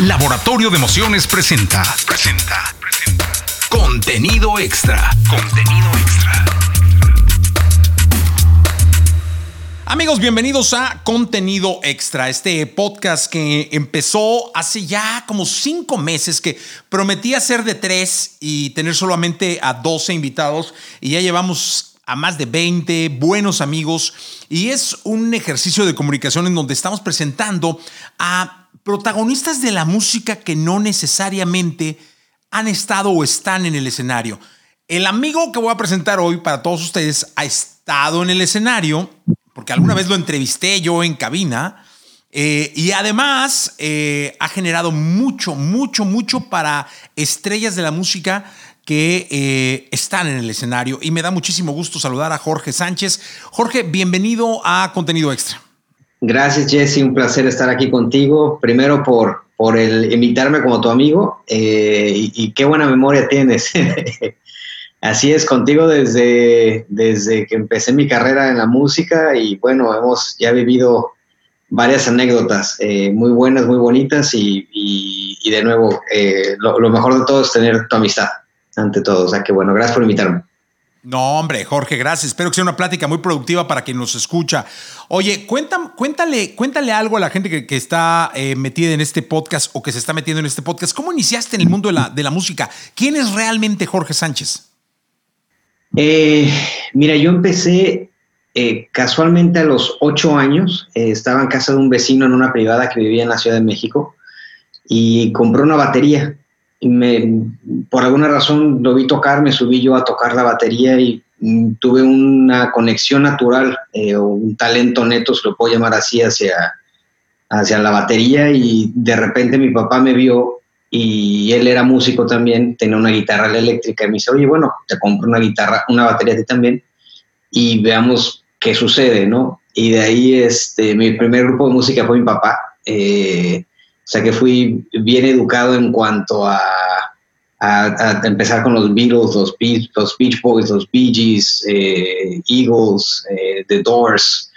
Laboratorio de Emociones presenta. Presenta. Presenta. Contenido extra. Contenido extra. Amigos, bienvenidos a Contenido Extra, este podcast que empezó hace ya como cinco meses, que prometía ser de tres y tener solamente a 12 invitados y ya llevamos a más de 20 buenos amigos y es un ejercicio de comunicación en donde estamos presentando a protagonistas de la música que no necesariamente han estado o están en el escenario. El amigo que voy a presentar hoy para todos ustedes ha estado en el escenario, porque alguna vez lo entrevisté yo en cabina, eh, y además eh, ha generado mucho, mucho, mucho para estrellas de la música que eh, están en el escenario. Y me da muchísimo gusto saludar a Jorge Sánchez. Jorge, bienvenido a Contenido Extra. Gracias, Jesse. Un placer estar aquí contigo. Primero por, por el invitarme como tu amigo eh, y, qué buena memoria tienes. Así es, contigo desde, desde que empecé mi carrera en la música y bueno, hemos ya vivido varias anécdotas eh, muy buenas, muy bonitas y, y, de nuevo, eh, lo, lo, mejor de todo es tener tu amistad ante todo. O sea que bueno, gracias por invitarme. No, hombre, Jorge, gracias. Espero que sea una plática muy productiva para quien nos escucha. Oye, cuéntale, cuéntale algo a la gente que, está eh, metida en este podcast o que se está metiendo en este podcast. ¿Cómo iniciaste en el mundo de la, de la música? ¿Quién es realmente Jorge Sánchez? Eh, mira, yo empecé eh, casualmente a los ocho años. estaba en casa de un vecino en una privada que vivía en la Ciudad de México y compró una batería me, por alguna razón lo vi tocar, me subí yo a tocar la batería y mm, tuve una conexión natural eh, un talento neto, se lo puedo llamar así, hacia, hacia la batería y de repente mi papá me vio y él era músico también, tenía una guitarra eléctrica y me dice, oye, bueno, te compro una guitarra, una batería a ti también y veamos qué sucede, ¿no? Y de ahí este, mi primer grupo de música fue mi papá. Eh, sea que fui bien educado en cuanto a, empezar con los Beatles, los Beach, los Beach Boys, los Bee Gees, eh, Eagles, eh, The Doors,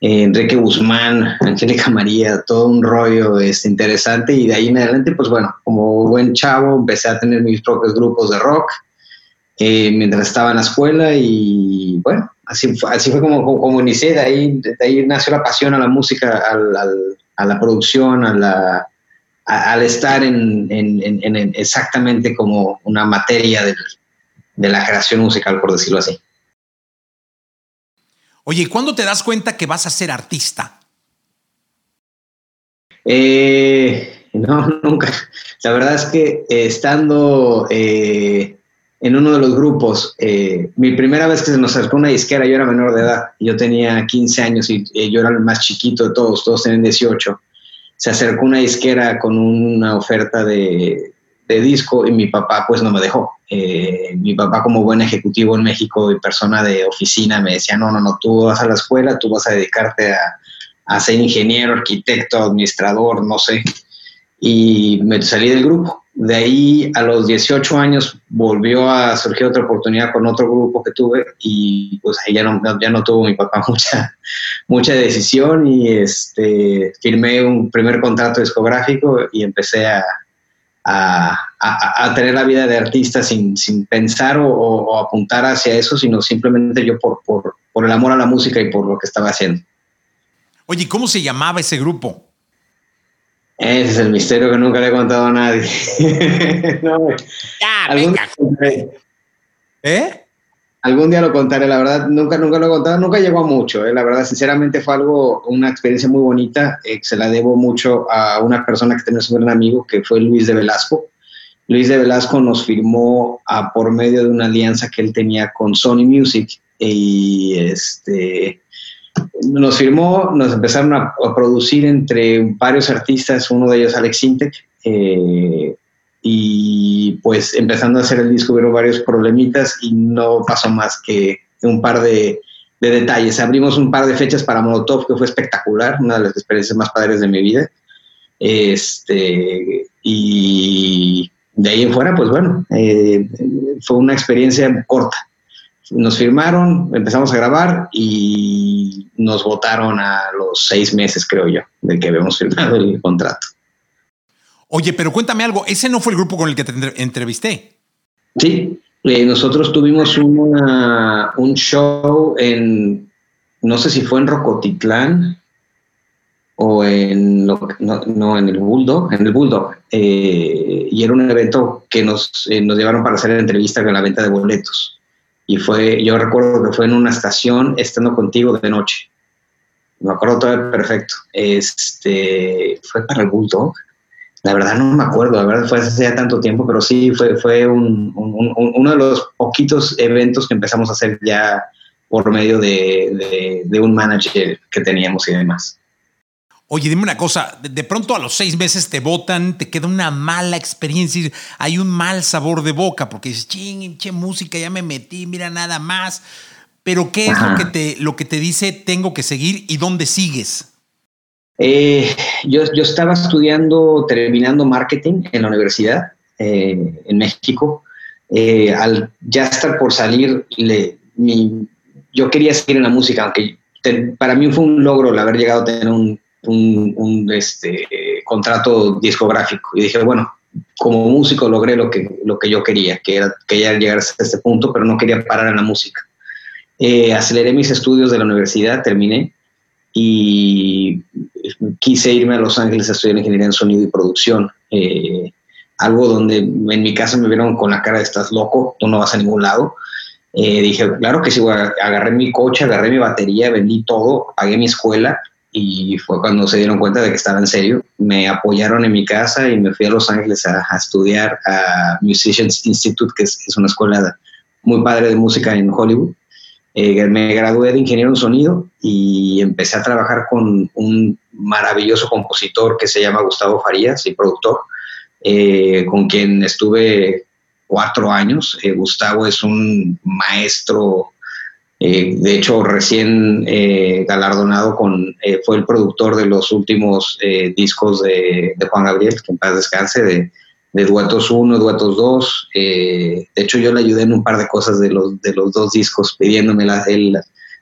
eh, Enrique Guzmán, Angélica María, todo un rollo este, interesante. Y de ahí en adelante, pues bueno, como buen chavo empecé a tener mis propios grupos de rock mientras estaba en la escuela. Y bueno, así fue, así fue como, inicié, de ahí, de ahí nació la pasión a la música, a la producción, a la al estar en, exactamente como una materia de la creación musical, por decirlo así. Oye, ¿cuándo te das cuenta que vas a ser artista? Eh, no, nunca. La verdad es que eh, estando eh, en uno de los grupos, mi primera vez que se nos acercó una disquera, yo era menor de edad, yo tenía 15 años y yo era el más chiquito de todos, todos tenían 18 se acercó una disquera con una oferta de, disco y mi papá pues no me dejó. Eh, mi papá como buen ejecutivo en México y persona de oficina me decía, no, no, no, tú vas a la escuela, tú vas a dedicarte a, a ser ingeniero, arquitecto, administrador, no sé. Y me salí del grupo. De ahí a los 18 años volvió a surgir otra oportunidad con otro grupo que tuve y pues ahí ya no, tuvo mi papá mucha, mucha decisión y este, firmé un primer contrato discográfico y empecé a, a, a, tener la vida de artista sin, sin pensar o, o, apuntar hacia eso, sino simplemente yo por, por, por el amor a la música y por lo que estaba haciendo. Oye, ¿cómo se llamaba ese grupo? Ese es el misterio que nunca le he contado a nadie. no, ¿Algún Día ¿Eh? Algún día lo contaré, la verdad, nunca, nunca lo he contado, nunca llegó a mucho, ¿eh? la verdad, sinceramente fue algo, una experiencia muy bonita, eh, se la debo mucho a una persona que tenemos un gran amigo, que fue Luis de Velasco. Luis de Velasco nos firmó a, por medio de una alianza que él tenía con Sony Music y este, nos firmó, nos empezaron a, producir entre varios artistas, uno de ellos Alex Sintek, eh, y pues empezando a hacer el disco hubo varios problemitas y no pasó más que un par de, detalles. Abrimos un par de fechas para Molotov que fue espectacular, una de las experiencias más padres de mi vida. Este, y de ahí en fuera, pues bueno, eh, fue una experiencia corta nos firmaron, empezamos a grabar y nos votaron a los seis meses, creo yo, de que habíamos firmado el contrato. Oye, pero cuéntame algo, ese no fue el grupo con el que te entrevisté. Sí, eh, nosotros tuvimos un show en, no sé si fue en Rocotitlán o en, no, en el Bulldog, en el Bulldog, eh, y era un evento que nos, eh, nos llevaron para hacer la entrevista con la venta de boletos. Y fue, yo recuerdo que fue en una estación estando contigo de noche. Me acuerdo todo perfecto. Este, fue para el Bulldog. La verdad no me acuerdo, la verdad fue hace ya tanto tiempo, pero sí fue, fue uno de los poquitos eventos que empezamos a hacer ya por medio de, un manager que teníamos y demás. Oye, dime una cosa, de pronto a los seis meses te votan, te queda una mala experiencia, hay un mal sabor de boca porque dices, ching, che música, ya me metí, mira nada más. Pero ¿qué es lo que, te, lo que te dice tengo que seguir y dónde sigues? Eh, yo, yo, estaba estudiando, terminando marketing en la universidad eh, en México. Eh, al ya estar por salir, yo quería seguir en la música, aunque para mí fue un logro el haber llegado a tener un, un, este, contrato discográfico. Y dije, bueno, como músico logré lo que, lo que yo quería, que era, quería llegar a este punto, pero no quería parar en la música. aceleré mis estudios de la universidad, terminé y quise irme a Los Ángeles a estudiar ingeniería en sonido y producción. Eh, algo donde en mi casa me vieron con la cara de estás loco, tú no vas a ningún lado. Eh, dije, claro que sí, agarré mi coche, agarré mi batería, vendí todo, pagué mi escuela y fue cuando se dieron cuenta de que estaba en serio. Me apoyaron en mi casa y me fui a Los Ángeles a, estudiar a Musicians Institute, que es, es, una escuela muy padre de música en Hollywood. Eh, me gradué de ingeniero en sonido y empecé a trabajar con un maravilloso compositor que se llama Gustavo Farías y productor, eh, con quien estuve cuatro años. Eh, Gustavo es un maestro, de hecho recién galardonado con, fue el productor de los últimos discos de, Juan Gabriel, que en paz descanse, de de Duetos 1, Duetos 2. Eh, de hecho, yo le ayudé en un par de cosas de los, de los dos discos, pidiéndome la,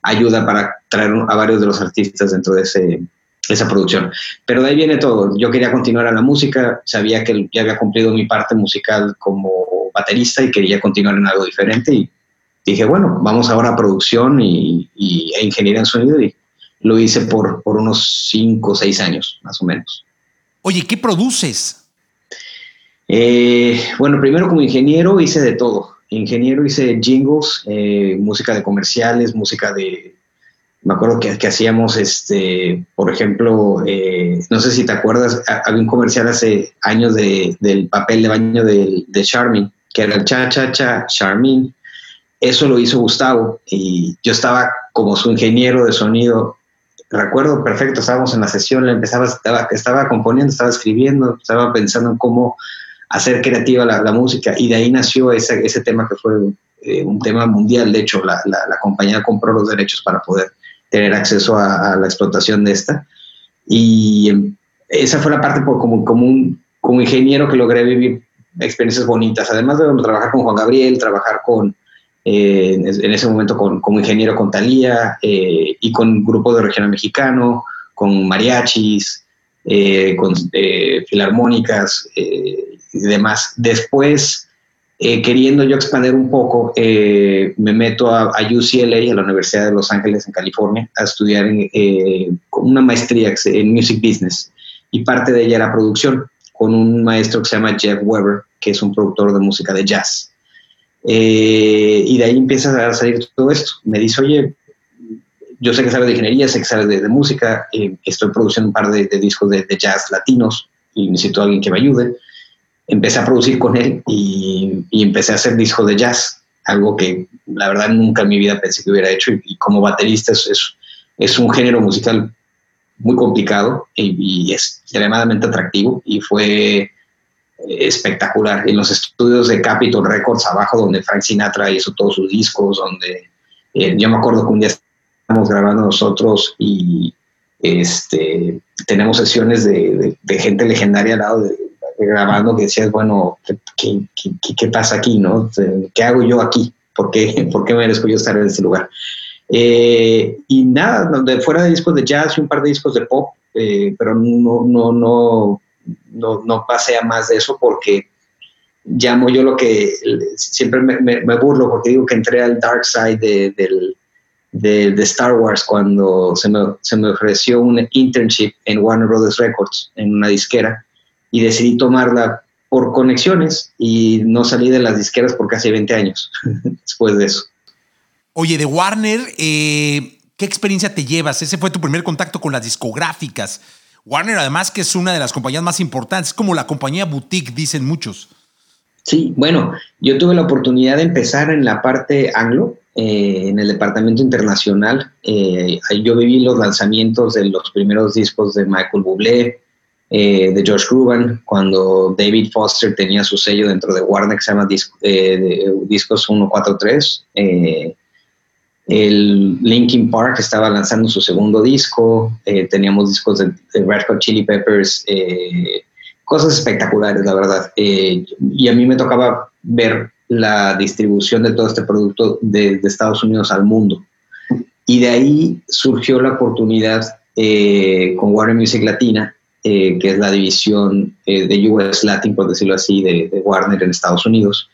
ayuda para traer a varios de los artistas dentro de ese, esa producción. Pero de ahí viene todo. Yo quería continuar a la música, sabía que ya había cumplido mi parte musical como baterista y quería continuar en algo diferente. Y dije, bueno, vamos ahora a producción y, y e ingeniería en sonido. Y lo hice por, por unos 5 o 6 años, más o menos. Oye, ¿qué produces? Eh, bueno, primero como ingeniero hice de todo. Ingeniero hice jingles, eh, música de comerciales, música de... Me acuerdo que, hacíamos, este, por ejemplo, eh, no sé si te acuerdas, había un comercial hace años de, del papel de baño de, de Charmin, que era el cha cha cha Charmin. Eso lo hizo Gustavo y yo estaba como su ingeniero de sonido recuerdo perfecto, estábamos en la sesión, empezaba, estaba, estaba componiendo, estaba escribiendo, estaba pensando en cómo hacer creativa la, música y de ahí nació ese, ese tema que fue eh, un tema mundial. De hecho, la, la, compañía compró los derechos para poder tener acceso a, la explotación de esta. Y em, esa fue la parte por, como, como, un, como ingeniero que logré vivir experiencias bonitas, además de trabajar con Juan Gabriel, trabajar con, eh, en ese momento con, como ingeniero con Talía eh, y con grupos de regional mexicano, con mariachis, con filarmónicas, y demás. Después, eh, queriendo yo expandir un poco, eh, me meto a, UCLA, a la Universidad de Los Ángeles, en California, a estudiar eh, una maestría en Music Business. Y parte de ella era producción, con un maestro que se llama Jeff Weber, que es un productor de música de jazz. Y de ahí empieza a salir todo esto. Me dice, oye, yo sé que sabes de ingeniería, sé que sabes de, música, estoy produciendo un par de, discos de, de, jazz latinos y necesito a alguien que me ayude empecé a producir con él y, empecé a hacer discos de jazz, algo que la verdad nunca en mi vida pensé que hubiera hecho. Y, como baterista es, es, un género musical muy complicado y, es extremadamente atractivo. Y fue espectacular. En los estudios de Capitol Records abajo donde Frank Sinatra hizo todos sus discos, donde eh, yo me acuerdo que un día estábamos grabando nosotros y este, tenemos sesiones de, de gente legendaria al lado de, grabando que decías, bueno, ¿qué, qué, pasa aquí? ¿no? ¿Qué hago yo aquí? ¿Por qué, ¿Por qué merezco yo estar en este lugar? Eh, y nada, donde fuera de discos de jazz y un par de discos de pop, eh, pero no, no, no, no, no pasé a más de eso porque llamo yo lo que siempre me, burlo porque digo que entré al dark side de, de, Star Wars cuando se me, se me, ofreció un internship en Warner Brothers Records, en una disquera, y decidí tomarla por conexiones y no salí de las disqueras por casi 20 años después de eso. Oye, de Warner, eh, ¿qué experiencia te llevas? Ese fue tu primer contacto con las discográficas. Warner, además, que es una de las compañías más importantes, como la compañía boutique, dicen muchos. Sí, bueno, yo tuve la oportunidad de empezar en la parte anglo, eh, en el departamento internacional. Eh, yo viví los lanzamientos de los primeros discos de Michael Bublé, eh, de George Ruben, cuando David Foster tenía su sello dentro de Warner que se llama Discos 143. El Linkin Park estaba lanzando su segundo disco, teníamos discos de, Red Hot Chili Peppers, cosas espectaculares, la verdad. Eh, y a mí me tocaba ver la distribución de todo este producto de, Estados Unidos al mundo. Y de ahí surgió la oportunidad eh, con Warner Music Latina, eh, que es la división de US Latin, por decirlo así, de, Warner en Estados Unidos,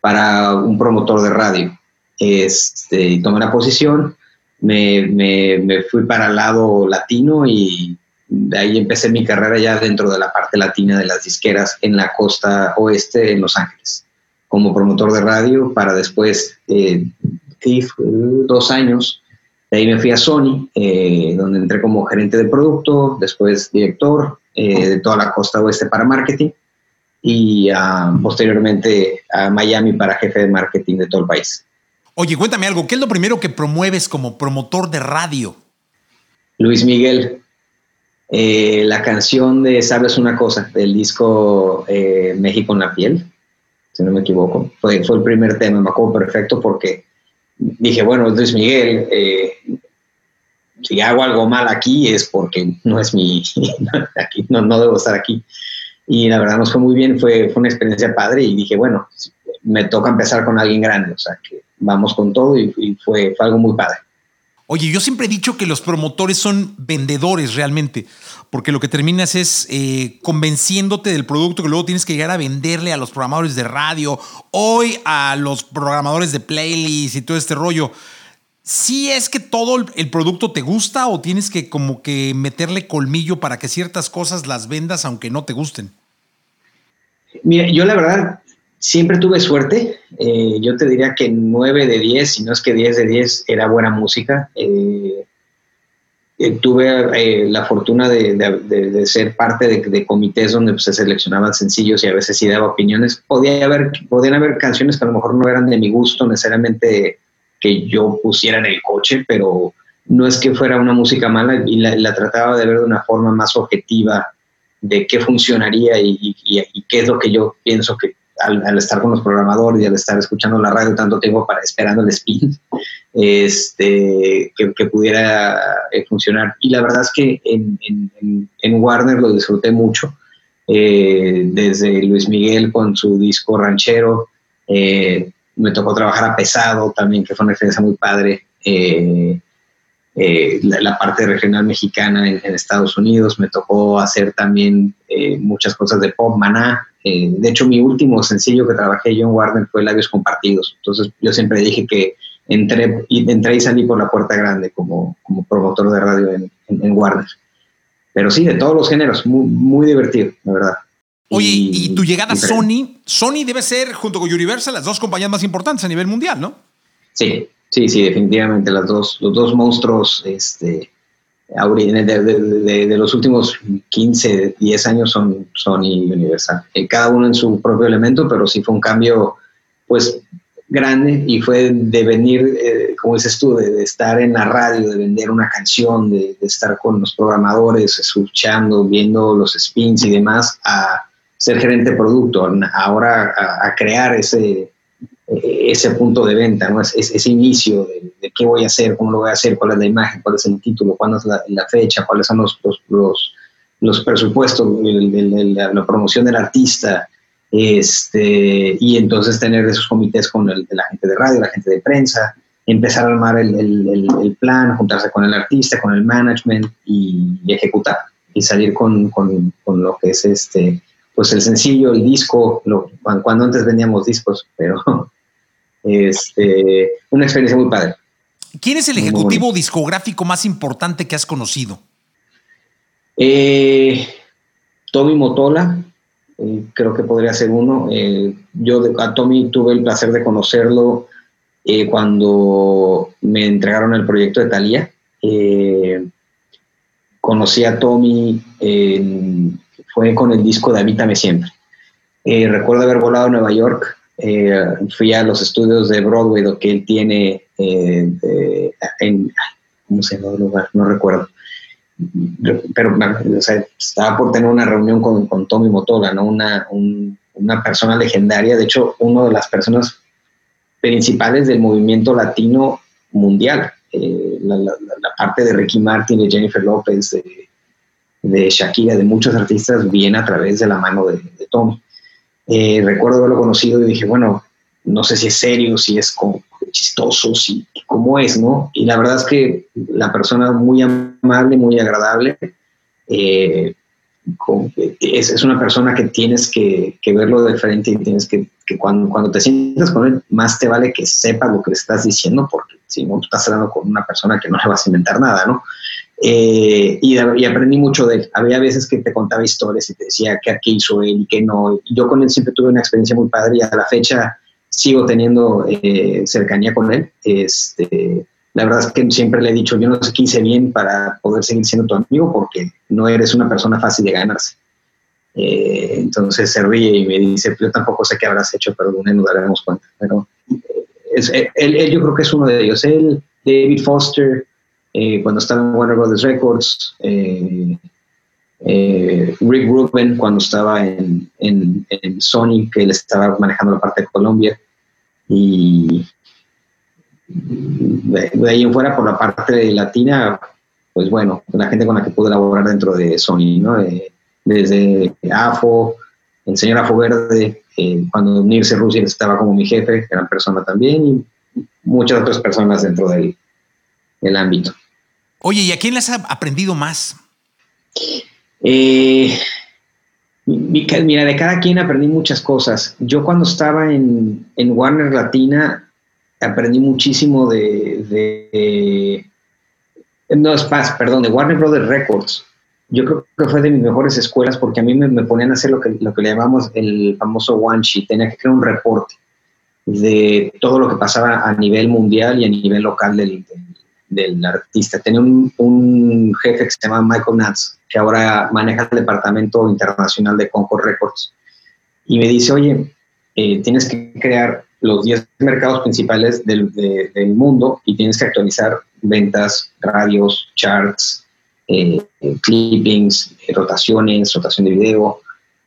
para un promotor de radio. Este, tomé la posición, me, me, me fui para el lado latino y de ahí empecé mi carrera ya dentro de la parte latina de las disqueras en la costa oeste en Los Ángeles, como promotor de radio para después, eh, dos años, de ahí me fui a Sony, eh, donde entré como gerente de producto, después director eh, de toda la costa oeste para marketing y ah, posteriormente a Miami para jefe de marketing de todo el país. Oye, cuéntame algo, ¿qué es lo primero que promueves como promotor de radio? Luis Miguel, eh, la canción de Sabes una cosa, del disco eh, México en la piel, si no me equivoco. Fue, fue el primer tema, me acuerdo perfecto porque dije, bueno, Luis Miguel, eh, si hago algo mal aquí es porque no es mi, aquí, no, no, debo estar aquí. Y la verdad nos fue muy bien, fue, fue una experiencia padre y dije, bueno, me toca empezar con alguien grande, o sea, que vamos con todo y, y fue, fue algo muy padre. Oye, yo siempre he dicho que los promotores son vendedores realmente, porque lo que terminas es eh, convenciéndote del producto que luego tienes que llegar a venderle a los programadores de radio, hoy a los programadores de playlist y todo este rollo. ¿Sí es que todo el producto te gusta o tienes que como que meterle colmillo para que ciertas cosas las vendas aunque no te gusten? Mira, yo la verdad siempre tuve suerte. Eh, yo te diría que 9 de 10, si no es que 10 de 10, era buena música. Eh, eh, tuve la fortuna de, ser parte de, comités donde pues, se seleccionaban sencillos y a veces sí daba opiniones. Podía haber, podían haber canciones que a lo mejor no eran de mi gusto necesariamente que yo pusiera en el coche, pero no es que fuera una música mala y la, trataba de ver de una forma más objetiva de qué funcionaría y, y, qué es lo que yo pienso que al, estar con los programadores y al estar escuchando la radio tanto tiempo para esperando el spin, este, que, pudiera eh, funcionar. Y la verdad es que en, Warner lo disfruté mucho, eh, desde Luis Miguel con su disco ranchero, eh, me tocó trabajar a pesado también, que fue una experiencia muy padre. La, parte regional mexicana en, Estados Unidos, me tocó hacer también muchas cosas de pop, maná, eh, de hecho, mi último sencillo que trabajé yo en Warner fue Labios Compartidos. Entonces, yo siempre dije que entré y, entré y salí por la puerta grande como, como promotor de radio en, Warner. Pero sí, de todos los géneros, muy, muy divertido, la verdad. Oye, y, tu llegada a Sony, Sony debe ser, junto con Universal, las dos compañías más importantes a nivel mundial, ¿no? Sí, sí, sí, definitivamente las dos, los dos monstruos este, de, de, los últimos 15, 10 años son Sony y Universal. Eh, cada uno en su propio elemento, pero sí fue un cambio pues grande y fue de venir, eh, como dices tú, de, estar en la radio, de vender una canción, de, estar con los programadores, escuchando, viendo los spins y demás, a ser gerente de producto, ahora a crear ese, ese punto de venta, ¿no? Es, ese inicio de, qué voy a hacer, cómo lo voy a hacer, cuál es la imagen, cuál es el título, cuándo es la, fecha, cuáles son los, los, los, presupuestos, la, promoción del artista, este, y entonces tener esos comités con la gente de radio, la gente de prensa, empezar a armar el, plan, juntarse con el artista, con el management y, ejecutar. salir con, con, con, lo que es este, pues el sencillo, el disco, cuando antes vendíamos discos, pero este, una experiencia muy padre. ¿Quién es el ejecutivo discográfico más importante que has conocido? Eh, Tommy Motola, eh, creo que podría ser uno. Eh, yo a Tommy tuve el placer de conocerlo cuando me entregaron el proyecto de Thalía. conocí a Tommy, fue con el disco de Habítame Siempre. recuerdo haber volado a Nueva York eh, fui a los estudios de Broadway, lo que él tiene eh, en, ¿cómo se llama el lugar? No recuerdo. Pero estaba por tener una reunión con, con Tommy Motola, ¿no? Una, una persona legendaria, de hecho, una de las personas principales del movimiento latino mundial. Eh, la, parte de Ricky Martin, de Jennifer López, de, Shakira, de muchos artistas, viene a través de la mano de, de Tommy. Eh, recuerdo haberlo conocido y dije, bueno, no sé si es serio, si es como chistoso, si cómo es, ¿no? Y la verdad es que la persona muy amable, muy agradable, eh, es, una persona que tienes que, verlo de frente y tienes que, que cuando, cuando te sientas con él, más te vale que sepa lo que le estás diciendo, porque si no, estás hablando con una persona que no le vas a inventar nada, ¿no? Eh, y, aprendí mucho de él. Había veces que te contaba historias y te decía que aquí hizo él y que no. Yo con él siempre tuve una experiencia muy padre y a la fecha sigo teniendo eh, cercanía con él. Este, la verdad es que siempre le he dicho, yo no sé qué hice bien para poder seguir siendo tu amigo porque no eres una persona fácil de ganarse. Eh, entonces se ríe y me dice, yo tampoco sé qué habrás hecho, pero algún día nos daremos cuenta. Pero él, yo creo que es uno de ellos. Él, David Foster, eh, cuando estaba en Warner Brothers Records, eh, eh, Rick Rubin cuando estaba en, Sony, que él estaba manejando la parte de Colombia, y de, ahí en fuera por la parte latina, pues bueno, la gente con la que pude elaborar dentro de Sony, ¿no? desde AFO, el señor Afo Verde, cuando Nirce Rusia estaba como mi jefe, gran persona también, y muchas otras personas dentro del, el ámbito. Oye, ¿y a quién le has aprendido más? Eh, mira, de cada quien aprendí muchas cosas. Yo cuando estaba en, Warner Latina aprendí muchísimo de, no es paz, perdón, de Warner Brothers Records. Yo creo que fue de mis mejores escuelas porque a mí me, ponían a hacer lo que, lo que le llamamos el famoso one sheet. Tenía que crear un reporte de todo lo que pasaba a nivel mundial y a nivel local del, del artista. Tenía un, jefe que se llama Michael Natz, que ahora maneja el departamento internacional de Concord Records. Y me dice, oye, eh, tienes que crear los 10 mercados principales del, mundo y tienes que actualizar ventas, radios, charts, eh, clippings, rotaciones, rotación de video.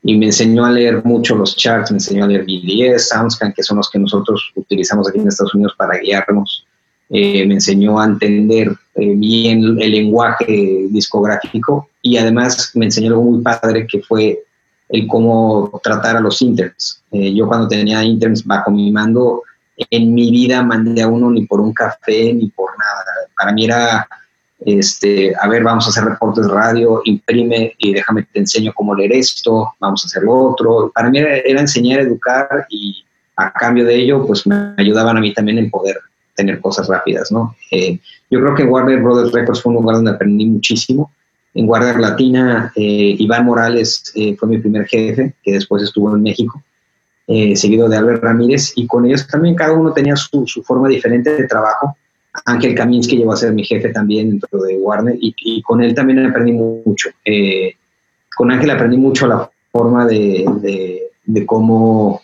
Y me enseñó a leer mucho los charts, me enseñó a leer BDS, SoundScan, que son los que nosotros utilizamos aquí en Estados Unidos para guiarnos eh, me enseñó a entender eh, bien el lenguaje discográfico y además me enseñó algo muy padre que fue el cómo tratar a los interns. Eh, yo cuando tenía interns bajo mi mando, en mi vida mandé a uno ni por un café ni por nada. Para mí era, este, a ver, vamos a hacer reportes de radio, imprime y déjame te enseño cómo leer esto, vamos a hacer lo otro. Para mí era, era enseñar, educar y a cambio de ello, pues me ayudaban a mí también en poder tener cosas rápidas, ¿no? Eh, yo creo que Warner Brothers Records fue un lugar donde aprendí muchísimo. En Warner Latina, eh, Iván Morales eh, fue mi primer jefe, que después estuvo en México, seguido de Albert Ramírez, y con ellos también cada uno tenía su, forma diferente de trabajo. Ángel Kaminsky llegó a ser mi jefe también dentro de Warner, y, con él también aprendí mucho. con Ángel aprendí mucho la forma de cómo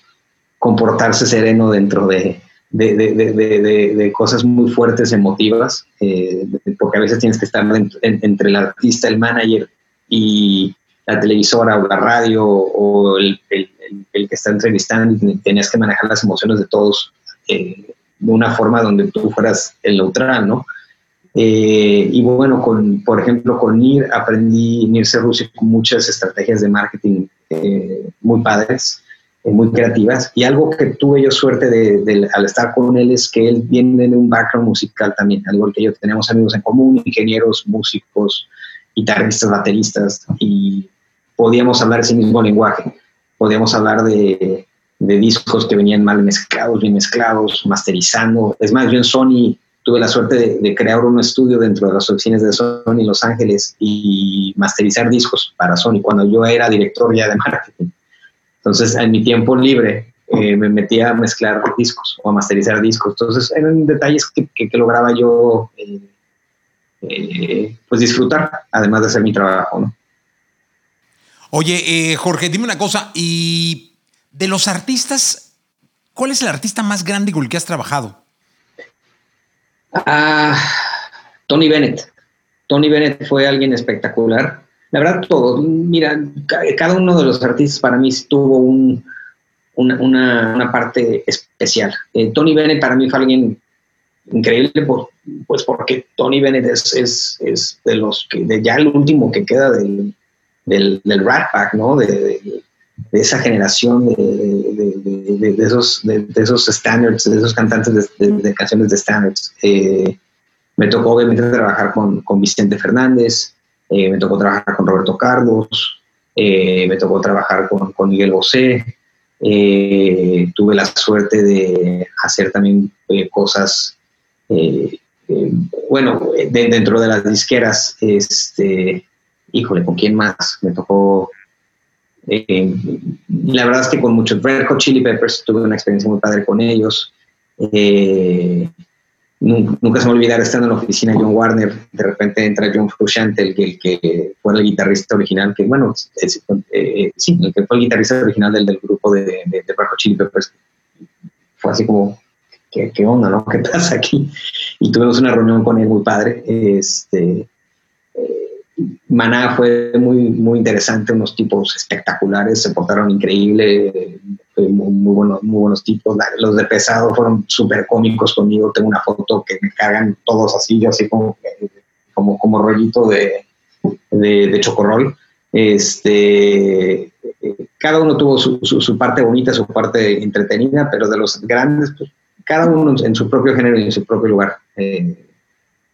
comportarse sereno dentro de, de, de, de, cosas muy fuertes, emotivas, eh, porque a veces tienes que estar entre el artista, el manager y la televisora o la radio o el, el, el que está entrevistando, tenías que manejar las emociones de todos eh, de una forma donde tú fueras el neutral, ¿no? Eh, y bueno, con, por ejemplo, con NIR aprendí, NIR Cerrusi, con muchas estrategias de marketing muy padres. Eh, muy creativas. Y algo que tuve yo suerte de, al estar con él es que él viene de un background musical también, al igual que yo. Tenemos amigos en común, ingenieros, músicos, guitarristas, bateristas, y podíamos hablar ese mismo lenguaje. Podíamos hablar de, de discos que venían mal mezclados, bien mezclados, masterizando. Es más, yo en Sony tuve la suerte de, crear un estudio dentro de las oficinas de Sony Los Ángeles y masterizar discos para Sony cuando yo era director ya de marketing. Entonces, en mi tiempo libre eh, me metía a mezclar discos o a masterizar discos. Entonces, eran detalles que, que, lograba yo eh, eh, pues disfrutar, además de hacer mi trabajo. ¿no? Oye, Jorge, dime una cosa, y de los artistas, ¿cuál es el artista más grande con el que has trabajado? Ah, Tony Bennett. Tony Bennett fue alguien espectacular. La verdad, todo. Mira, cada uno de los artistas para mí tuvo un, una, parte especial. Eh, Tony Bennett para mí fue alguien increíble, pues porque Tony Bennett es, es, de los que, de ya el último que queda del, del, Rat Pack, ¿no? De, esa generación de, esos, de, esos standards, de esos cantantes de, canciones de standards. Eh, me tocó obviamente trabajar con, con Vicente Fernández, eh, me tocó trabajar con Roberto Carlos, me tocó trabajar con, con Miguel Bosé, eh, tuve la suerte de hacer también eh, cosas, eh, bueno, dentro de las disqueras, este, híjole, ¿con quién más? Me tocó, la verdad es que con muchos Red Chili Peppers tuve una experiencia muy padre con ellos. Nunca, se me olvidará estando en la oficina de John Warner, de repente entra John Frusciante, el, el, que fue el guitarrista original, que bueno, eh, sí, el que fue el guitarrista original del, del grupo de, de, de Chili Peppers. Fue así como, ¿qué, ¿qué, onda, no? ¿Qué pasa aquí? Y tuvimos una reunión con él muy padre. Este, Maná fue muy, muy interesante, unos tipos espectaculares, se portaron increíble, muy, buenos, muy buenos tipos. Los de pesado fueron súper cómicos conmigo. Tengo una foto que me cargan todos así, yo así como, como, como rollito de, de, chocorrol. Este, cada uno tuvo su, su, parte bonita, su parte entretenida, pero de los grandes, pues, cada uno en su propio género y en su propio lugar. Eh,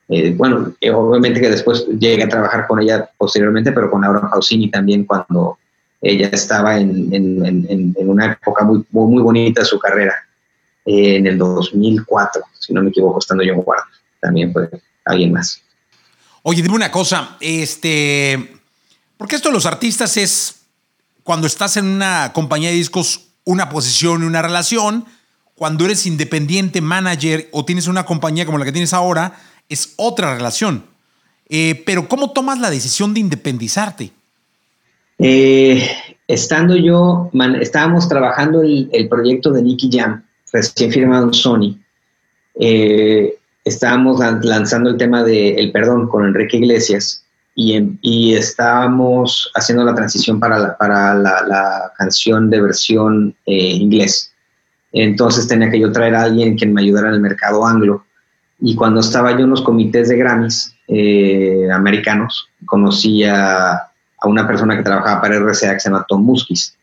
eh, bueno, obviamente que después llegué a trabajar con ella posteriormente, pero con Laura Pausini también cuando ella estaba en, en, en, una época muy, muy, bonita de su carrera, eh, en el 2004, si no me equivoco, estando en guardia. También fue alguien más. Oye, dime una cosa, este, porque esto de los artistas es cuando estás en una compañía de discos, una posición una relación, cuando eres independiente, manager o tienes una compañía como la que tienes ahora, es otra relación. Eh, pero ¿cómo tomas la decisión de independizarte? Eh, estando yo, estábamos trabajando el, el, proyecto de Nicky Jam, recién firmado en Sony. Eh, estábamos lanzando el tema de El Perdón con Enrique Iglesias y, y estábamos haciendo la transición para la, canción de versión inglés. Entonces tenía que yo traer a alguien que me ayudara en el mercado anglo. Y cuando estaba yo en los comités de Grammys eh, americanos, conocí a, una persona que trabajaba para RCA que se llama Tom Muskis.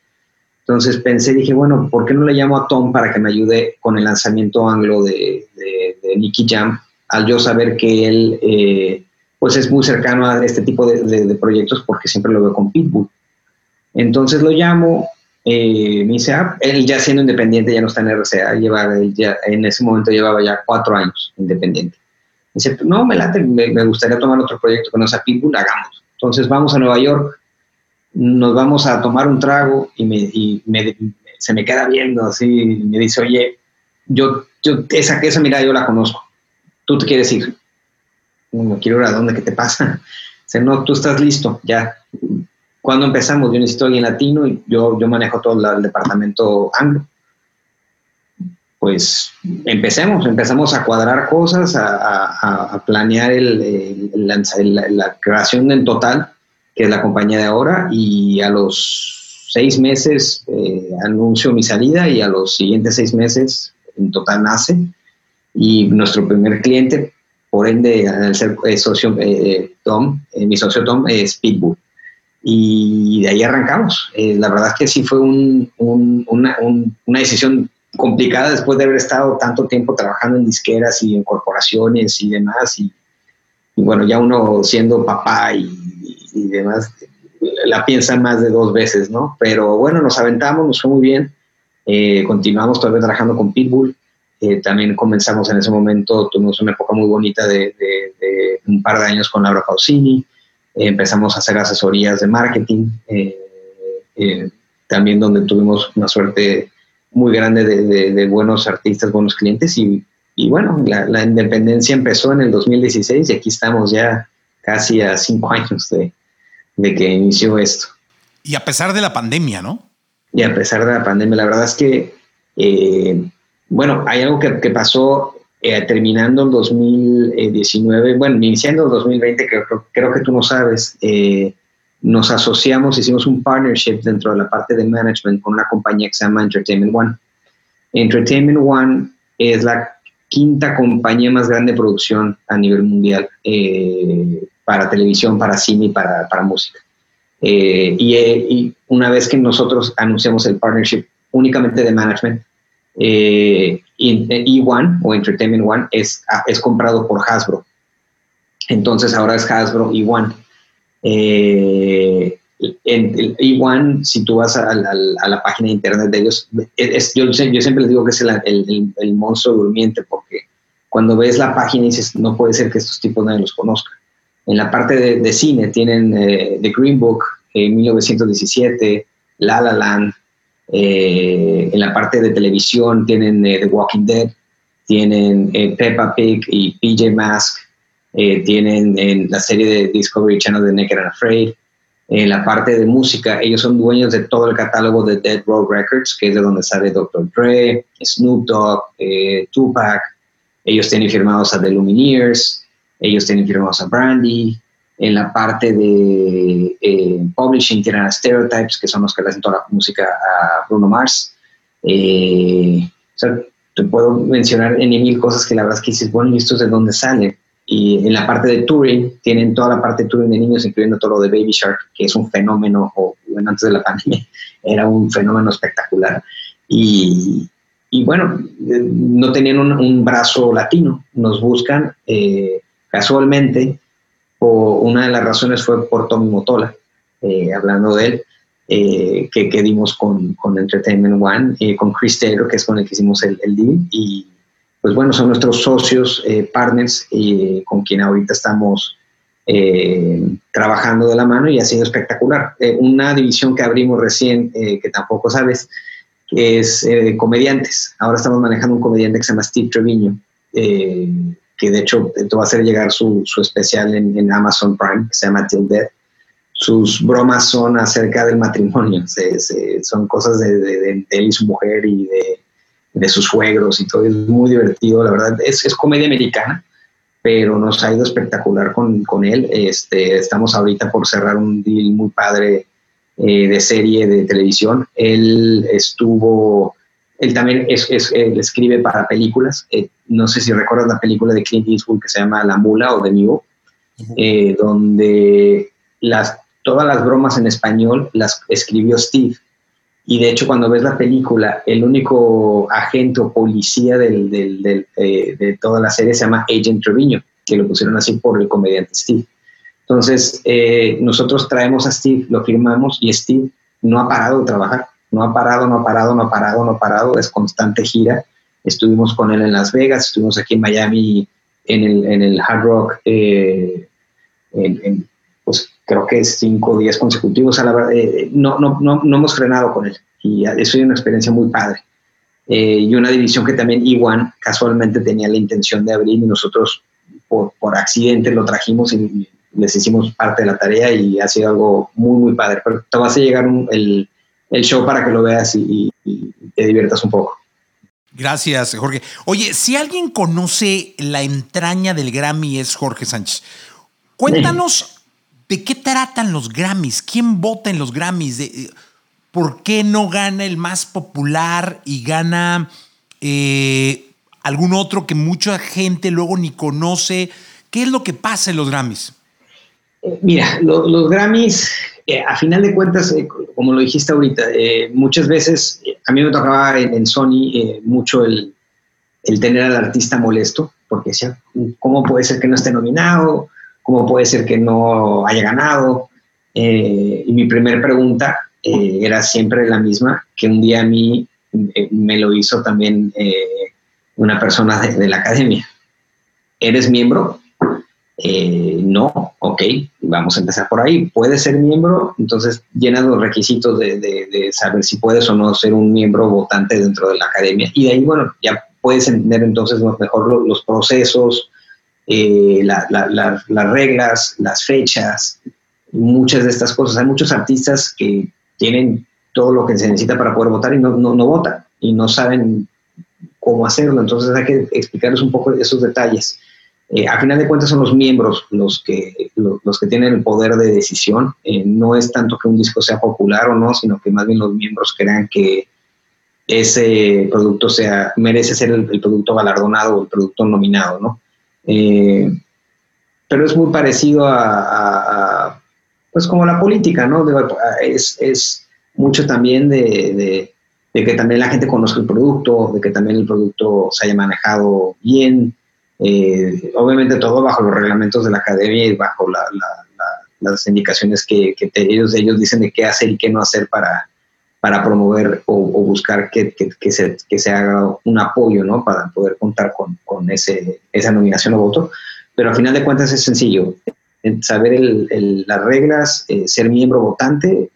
Entonces pensé, dije, bueno, ¿por qué no le llamo a Tom para que me ayude con el lanzamiento anglo de, Nicky Jam? Al yo saber que él, eh, pues es muy cercano a este tipo de, proyectos porque siempre lo veo con Pitbull. Entonces lo llamo, eh, me dice, ah, él ya siendo independiente, ya no está en RCA, lleva, en ese momento llevaba ya cuatro años independiente. Me dice, no, me late, me, gustaría tomar otro proyecto que no sea Pitbull, hagamos. Entonces vamos a Nueva York, nos vamos a tomar un trago y, me, y me, se me queda viendo así, y me dice, oye, yo, yo esa, esa mirada yo la conozco, tú te quieres ir. No quiero ir a dónde, ¿qué te pasa? Dice, no, tú estás listo, ya, cuando empezamos, yo necesito alguien latino y yo, yo manejo todo el departamento anglo. Pues empecemos, empezamos a cuadrar cosas, a, planear el, la, creación en total, que es la compañía de ahora, y a los seis meses eh, anuncio mi salida y a los siguientes seis meses en total nace. Y nuestro primer cliente, por ende, al ser eh, socio eh, Tom, mi socio Tom, es Pitbull y de ahí arrancamos. Eh, la verdad es que sí fue un, una, una, decisión complicada después de haber estado tanto tiempo trabajando en disqueras y en corporaciones y demás. Y, bueno, ya uno siendo papá y, demás, la piensan más de dos veces, ¿no? Pero bueno, nos aventamos, nos fue muy bien. Eh, continuamos todavía trabajando con Pitbull. Eh, también comenzamos en ese momento, tuvimos una época muy bonita de, un par de años con Laura Pausini. empezamos a hacer asesorías de marketing, también donde tuvimos una suerte muy grande de, buenos artistas, buenos clientes y, bueno, la, independencia empezó en el 2016 y aquí estamos ya casi a cinco años de, que inició esto. Y a pesar de la pandemia, ¿no? Y a pesar de la pandemia, la verdad es que, eh, bueno, hay algo que, pasó eh, terminando el 2019, bueno, iniciando el 2020, que creo, creo que tú no sabes. Eh, nos asociamos, hicimos un partnership dentro de la parte de management con una compañía que se llama Entertainment One. Entertainment One es la quinta compañía más grande de producción a nivel mundial eh, para televisión, para cine y para, música. Eh, eh, y, una vez que nosotros anunciamos el partnership únicamente de management, E1 o Entertainment One es, es comprado por Hasbro. Entonces ahora es Hasbro E1. Eh, en el E1, si tú vas a, la página de internet de ellos, yo, siempre les digo que es el, el, monstruo durmiente, porque cuando ves la página dices, no puede ser que estos tipos nadie los conozca. En la parte de, cine tienen eh, The Green Book, en 1917, La La Land, eh, en la parte de televisión tienen The Walking Dead, tienen Peppa Pig y PJ Mask, eh, tienen en la serie de Discovery Channel de Naked and Afraid. En la parte de música, ellos son dueños de todo el catálogo de Dead Row Records, que es de donde sale Dr. Dre, Snoop Dogg, eh, Tupac. Ellos tienen firmados a The Lumineers, ellos tienen firmados a Brandy. En la parte de eh, publishing tienen a Stereotypes, que son los que le hacen toda la música a Bruno Mars. o sea, te puedo mencionar en mil cosas que la verdad es que dices, bueno, ¿y esto es de dónde sale? Y en la parte de touring, tienen toda la parte de touring de niños, incluyendo todo lo de Baby Shark, que es un fenómeno, o bueno, antes de la pandemia, era un fenómeno espectacular. Y, y bueno, eh, no tenían un, brazo latino, nos buscan eh, casualmente, o una de las razones fue por Tommy Motola, eh, hablando de él, que, que, dimos con, con Entertainment One, con Chris Taylor, que es con el que hicimos el, el deal, pues bueno, son nuestros socios, eh, partners, y con quien ahorita estamos eh, trabajando de la mano y ha sido espectacular. Eh, una división que abrimos recién, que tampoco sabes, es comediantes. Ahora estamos manejando un comediante que se llama Steve Treviño, que de hecho va a hacer llegar su, su especial en, Amazon Prime, que se llama Till Death. Sus bromas son acerca del matrimonio, son cosas de él y su mujer y de de sus suegros y todo. Es muy divertido, la verdad. Es, es comedia americana, pero nos ha ido espectacular con, con, él. Este, estamos ahorita por cerrar un deal muy padre eh, de serie de televisión. Él estuvo, él también es, es él escribe para películas. Eh, no sé si recuerdas la película de Clint Eastwood que se llama La Mula o The Mule, eh, donde las, todas las bromas en español las escribió Steve y de hecho, cuando ves la película, el único agente o policía del, eh, de toda la serie se llama Agent Treviño, que lo pusieron así por el comediante Steve. Entonces, eh, nosotros traemos a Steve, lo firmamos y Steve no ha parado de trabajar. No ha parado, no ha parado, no ha parado, no ha parado. Es constante gira. Estuvimos con él en Las Vegas, estuvimos aquí en Miami en el, en el Hard Rock, eh, en, creo que cinco días consecutivos. A la verdad, eh, no, no, no, hemos frenado con él y eso es una experiencia muy padre. Eh, y una división que también Iwan casualmente tenía la intención de abrir y nosotros por, por accidente lo trajimos y les hicimos parte de la tarea y ha sido algo muy, muy padre. Pero te vas a llegar el, el, show para que lo veas y te diviertas un poco. Gracias, Jorge. Oye, si alguien conoce la entraña del Grammy es Jorge Sánchez. Cuéntanos ¿De qué tratan los Grammys? ¿Quién vota en los Grammys? Eh, ¿Por qué no gana el más popular y gana eh, algún otro que mucha gente luego ni conoce? ¿Qué es lo que pasa en los Grammys? Eh, mira, los Grammys, a final de cuentas, como lo dijiste ahorita, muchas veces a mí me tocaba en, Sony mucho el, el, tener al artista molesto, porque decía, ¿cómo puede ser que no esté nominado? Cómo puede ser que no haya ganado. y mi primera pregunta era siempre la misma, que un día a mí me lo hizo también una persona de la academia. ¿Eres miembro? Eh, no, ok, vamos a empezar por ahí. ¿Puedes ser miembro? Entonces llena los requisitos de, saber si puedes o no ser un miembro votante dentro de la academia. Y de ahí, bueno, ya puedes entender entonces mejor los, procesos, eh, las reglas, las fechas, muchas de estas cosas. Hay muchos artistas que tienen todo lo que se necesita para poder votar y no, no, no votan y no saben cómo hacerlo. Entonces hay que explicarles un poco esos detalles. Eh, a final de cuentas son los miembros los que, los, que tienen el poder de decisión. Eh, no es tanto que un disco sea popular o no, sino que más bien los miembros crean que ese producto sea, merece ser el, producto galardonado o el producto nominado, ¿no? Eh, pero es muy parecido a, pues como la política, ¿no? es, es, mucho también de, que también la gente conozca el producto, de que también el producto se haya manejado bien, eh, obviamente todo bajo los reglamentos de la academia y bajo las indicaciones que, ellos, ellos dicen de qué hacer y qué no hacer para, para promover o, buscar que, se, que se haga un apoyo ¿no? para poder contar con, con ese, esa nominación o voto. Pero al final de cuentas es sencillo, saber las reglas, eh, ser miembro votante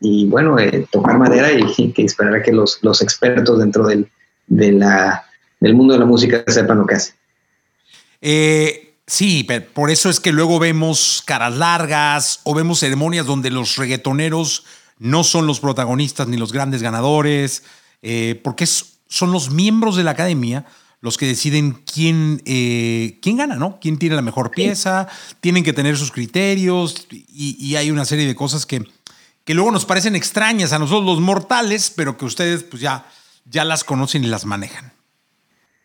y, bueno, eh, tocar madera y, que esperar a que los, los expertos dentro del, de la del mundo de la música sepan lo que hacen. Eh, sí, por eso es que luego vemos caras largas o vemos ceremonias donde los reggaetoneros no son los protagonistas ni los grandes ganadores, eh, porque son los miembros de la academia los que deciden quién, eh, quién gana, ¿no? Quién tiene la mejor pieza, tienen que tener sus criterios y, hay una serie de cosas que, que luego nos parecen extrañas a nosotros los mortales, pero que ustedes pues ya, ya las conocen y las manejan.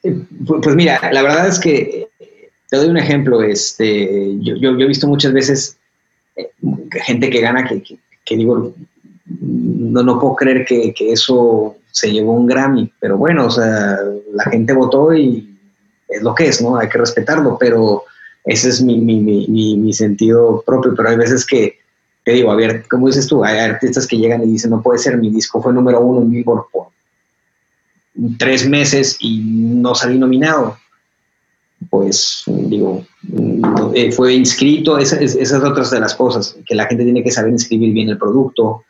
Pues mira, la verdad es que te doy un ejemplo. Este, yo, he visto muchas veces eh, gente que gana que, que, digo, no, no puedo creer que, que, eso se llevó un Grammy, pero bueno, o sea, la gente votó y es lo que es, ¿no? Hay que respetarlo, pero ese es mi, mi, mi, mi sentido propio, pero hay veces que, te digo, a ver, como dices tú, hay artistas que llegan y dicen, no puede ser, mi disco fue número uno en Billboard por tres meses y no salí nominado. Pues digo, eh, fue inscrito, esas, esas otras de las cosas, que la gente tiene que saber inscribir bien el producto.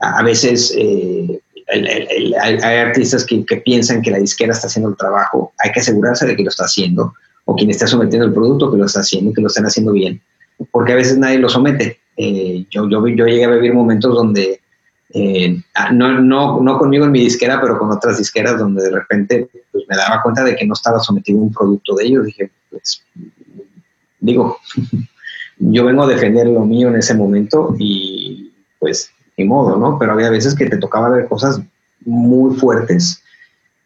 A, veces eh, hay artistas que, piensan que la disquera está haciendo el trabajo, hay que asegurarse de que lo está haciendo, o quien está sometiendo el producto que lo está haciendo, que lo están haciendo bien, porque a veces nadie lo somete. Eh, yo, yo, yo llegué a vivir momentos donde eh, ah, no, no, no conmigo en mi disquera, pero con otras disqueras donde de repente pues, me daba cuenta de que no estaba sometido a un producto de ellos. Dije, pues, digo, yo vengo a defender lo mío en ese momento y pues ni modo, ¿no? Pero había veces que te tocaba ver cosas muy fuertes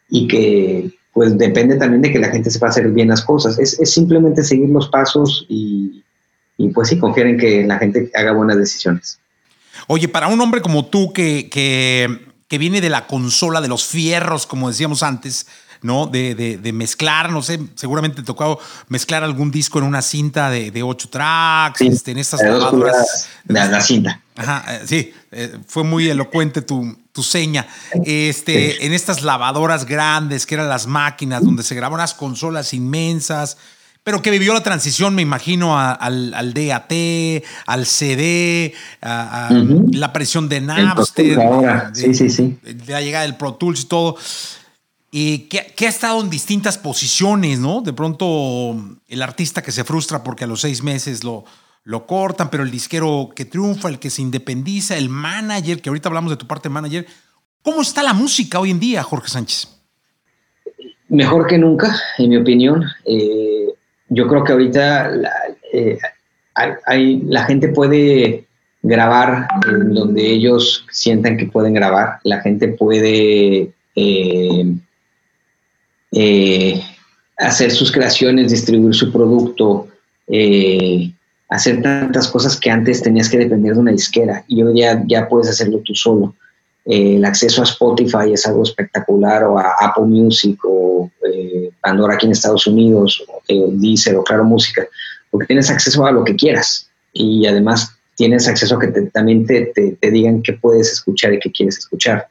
y que pues depende también de que la gente sepa hacer bien las cosas. Es, es simplemente seguir los pasos y, y pues sí, confiar en que la gente haga buenas decisiones. Oye, para un hombre como tú que, que, viene de la consola, de los fierros, como decíamos antes, ¿no? De, de, mezclar, no sé, seguramente te tocado mezclar algún disco en una cinta de, ocho tracks, este, en estas grabadoras. De la cinta. Ajá, eh, sí, eh, fue muy elocuente tu, tu seña. Este, En estas lavadoras grandes, que eran las máquinas, donde se grababan las consolas inmensas pero que vivió la transición, me imagino, al, al, DAT, al CD, a, la presión de Napster, de, la llegada del Pro Tools y todo. Y que, ha estado en distintas posiciones, ¿no? De pronto el artista que se frustra porque a los seis meses lo, lo cortan, pero el disquero que triunfa, el que se independiza, el manager, que ahorita hablamos de tu parte manager. ¿Cómo está la música hoy en día, Jorge Sánchez? Mejor que nunca, en mi opinión. Eh, yo creo que ahorita la, eh, hay, la gente puede grabar en donde ellos sientan que pueden grabar, la gente puede eh, eh, hacer sus creaciones, distribuir su producto, hacer tantas cosas que antes tenías que depender de una disquera y hoy ya, ya puedes hacerlo tú solo. El acceso a Spotify es algo espectacular o a Apple Music o Pandora aquí en Estados Unidos, o Deezer o Claro Música, porque tienes acceso a lo que quieras. y además tienes acceso a que también te, te, digan qué puedes escuchar y qué quieres escuchar.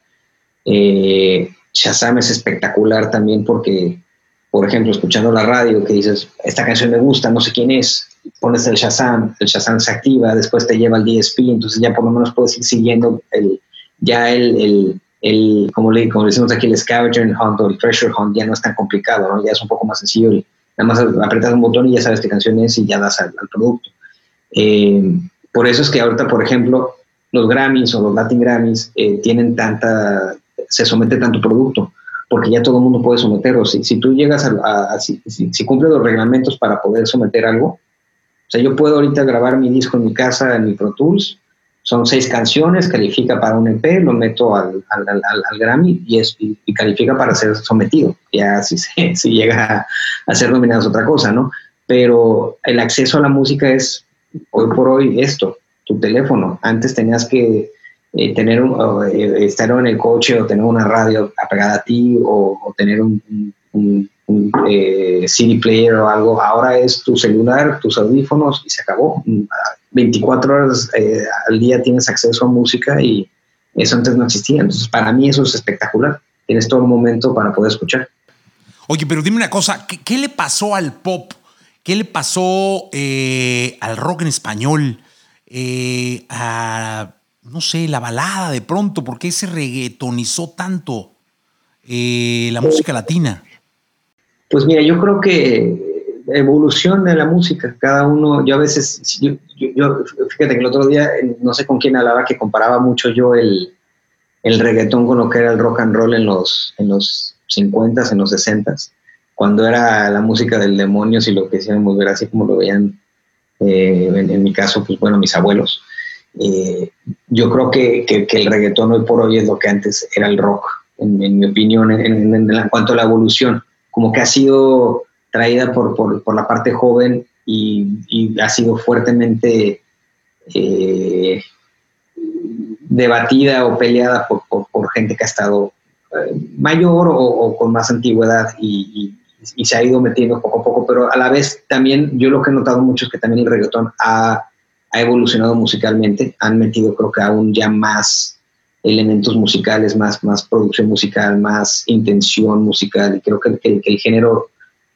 Eh, Shazam es espectacular también porque, por ejemplo, escuchando la radio que dices, esta canción me gusta, no sé quién es, pones el Shazam, el Shazam se activa, después te lleva al DSP, entonces ya por lo menos puedes ir siguiendo el, ya el, el, el como, le, como decimos aquí, el scavenger hunt o el treasure hunt ya no es tan complicado, ya es un poco más sencillo. nada más apretas un botón y ya sabes qué canción es y ya das al, producto. Eh, por eso es que ahorita, por ejemplo, los Grammys o los Latin Grammys eh, tienen tanta, se somete tanto producto, porque ya todo el mundo puede someterlo. Si, si tú llegas a, si, si, cumples los reglamentos para poder someter algo, o sea, yo puedo ahorita grabar mi disco en mi casa, en mi Pro Tools, son seis canciones, califica para un EP, lo meto al, al, Grammy y, es, y, califica para ser sometido. Ya si, si llega a, ser nominado es otra cosa, ¿no? Pero el acceso a la música es hoy por hoy esto, tu teléfono. Antes tenías que eh, tener un, eh, estar en el coche o tener una radio apegada a ti o, tener un, un, eh, CD player o algo. Ahora es tu celular, tus audífonos y se acabó. 24 horas eh, al día tienes acceso a música y eso antes no existía. Entonces, para mí eso es espectacular. Tienes todo el momento para poder escuchar. Oye, pero dime una cosa, ¿qué, le pasó al pop? ¿Qué le pasó eh, al rock en español? Eh, a, no sé, la balada de pronto, ¿por qué se reggaetonizó tanto la música latina? Pues mira, yo creo que evolución de la música. Cada uno, yo a veces, yo, fíjate que el otro día, no sé con quién hablaba, que comparaba mucho yo el, el reggaetón con lo que era el rock and roll en los, en los 50s, en los 60s, cuando era la música del demonio, si lo quisiéramos ver así como lo veían, eh, en, mi caso, pues bueno, mis abuelos. Eh, yo creo que, que, el reggaetón hoy por hoy es lo que antes era el rock, en, mi opinión, en, en, cuanto a la evolución. Como que ha sido traída por, por, la parte joven y, ha sido fuertemente eh, debatida o peleada por, por, gente que ha estado eh, mayor o, con más antigüedad y, se ha ido metiendo poco a poco, pero a la vez también yo lo que he notado mucho es que también el reggaetón ha, ha evolucionado musicalmente, han metido creo que aún ya más elementos musicales, más, más producción musical, más intención musical y creo que, que el género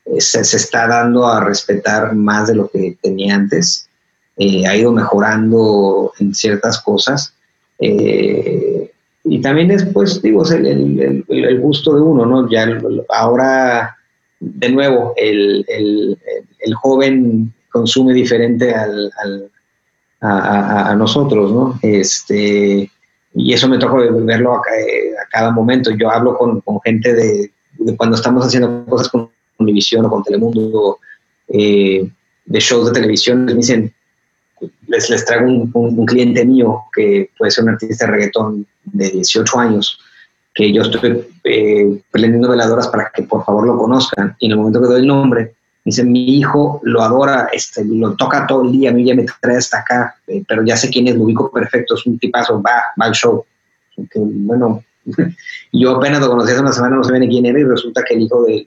eh, se, está dando a respetar más de lo que tenía antes. Eh, ha ido mejorando en ciertas cosas. Eh, y también después, digo, el, el, gusto de uno, ¿no? Ya ahora, de nuevo, el, joven consume diferente al, a, nosotros, ¿no? Este, y eso me toca verlo a, cada momento. Yo hablo con, con gente de, de, cuando estamos haciendo cosas con Univisión o con Telemundo, eh, de shows de televisión, me dicen, les, les traigo un, cliente mío que puede ser un artista de reggaetón de 18 años, que yo estoy eh, prendiendo veladoras para que por favor lo conozcan. Y en el momento que doy el nombre, me dicen, mi hijo lo adora, este, lo toca todo el día, a mí ya me trae hasta acá, eh, pero ya sé quién es, lo ubico perfecto, es un tipazo, va, va al show. bueno, yo apenas lo conocí hace una semana, no sabía ni quién era y resulta que el hijo del,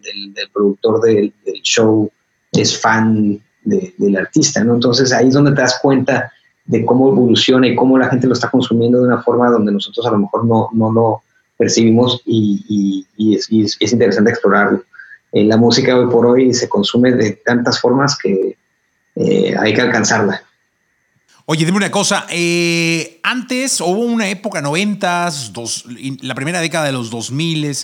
productor del, show es fan del artista, ¿no? Entonces ahí es donde te das cuenta de cómo evoluciona y cómo la gente lo está consumiendo de una forma donde nosotros a lo mejor no, no lo percibimos y, es, es, interesante explorarlo. Eh, la música hoy por hoy se consume de tantas formas que eh, hay que alcanzarla. Oye, dime una cosa. Eh, antes hubo una época, noventas, la primera década de los 2000